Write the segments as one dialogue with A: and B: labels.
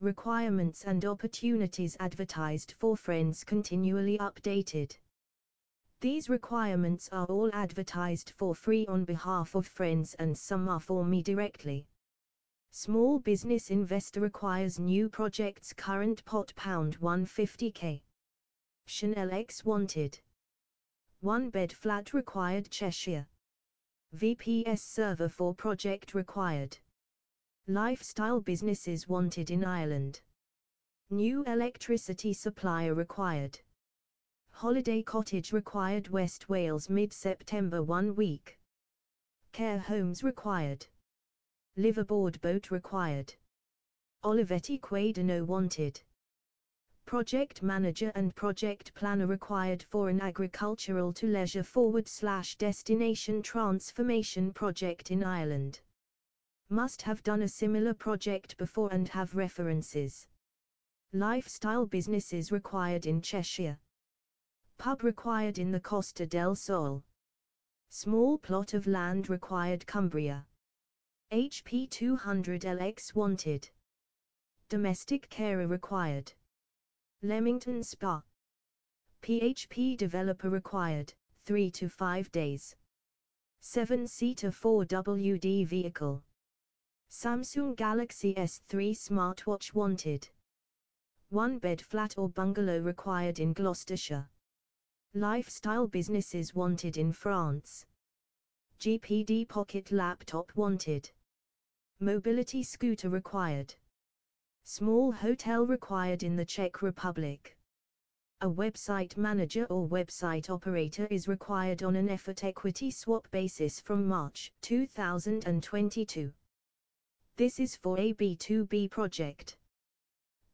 A: requirements and opportunities advertised for friends continually updated. These requirements are all advertised for free on behalf of friends and some are for me directly. Small business investor requires new projects current pot pound 150k. Chanel X wanted. One bed flat required Cheshire. VPS server for project required. Lifestyle businesses wanted in Ireland. New electricity supplier required. Holiday cottage required West Wales mid-September one week. Care homes required. Liveaboard boat required. Olivetti Quaderno wanted. Project manager and project planner required for an agricultural to leisure forward slash destination transformation project in Ireland. Must have done a similar project before and have references. Lifestyle businesses required in Cheshire. Pub required in the Costa del Sol. Small plot of land required Cumbria. HP 200 LX wanted. Domestic carer required. Leamington Spa. PHP developer required, 3 to 5 days. 7-seater 4WD vehicle. Samsung Galaxy S3 smartwatch wanted. One bed flat or bungalow required in Gloucestershire. Lifestyle businesses wanted in France. GPD pocket laptop wanted. Mobility scooter required. Small hotel required in the Czech Republic. A website manager or website operator is required on an effort equity swap basis from March 2022. This is for a B2B project.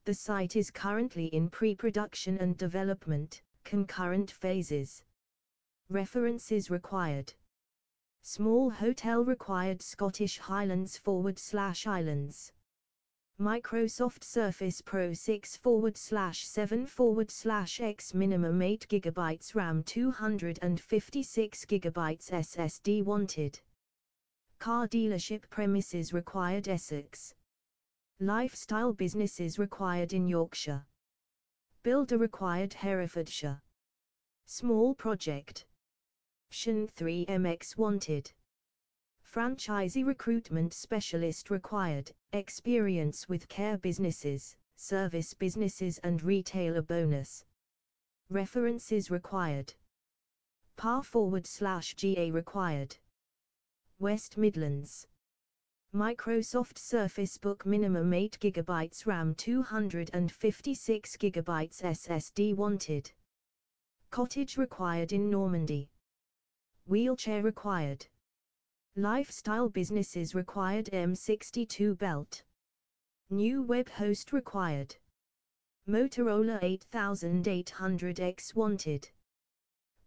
A: The site is currently in pre-production and development, concurrent phases. References required. Small hotel required Scottish Highlands forward slash islands. Microsoft Surface Pro 6 forward slash 7 forward slash X minimum 8 GB RAM 256 GB SSD wanted. Car dealership premises required Essex. Lifestyle businesses required in Yorkshire. Builder required Herefordshire. Small project. Psion 3MX wanted. Franchisee recruitment specialist required, experience with care businesses, service businesses and retailer bonus. References required. PAR forward slash GA required. West Midlands. Microsoft Surface Book minimum 8 GB RAM 256 GB SSD wanted. Cottage required in Normandy. Wheelchair required. Lifestyle businesses required M62 belt. New web host required. Motorola 8800X wanted.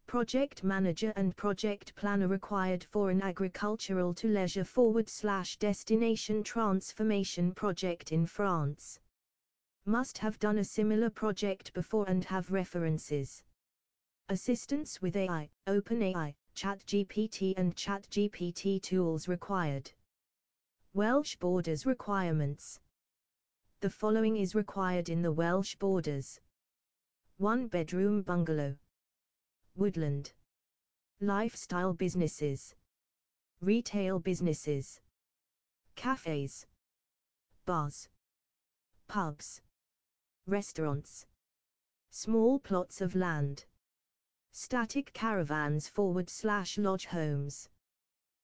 A: Project manager and project planner required for an agricultural to leisure forward slash destination transformation project in France. Must have done a similar project before and have references. Assistance with AI, OpenAI, ChatGPT and ChatGPT tools required. Welsh Borders requirements. The following is required in the Welsh Borders. One bedroom bungalow. Woodland. Lifestyle businesses. Retail businesses. Cafes. Bars. Pubs. Restaurants. Small plots of land. Static caravans forward slash lodge homes.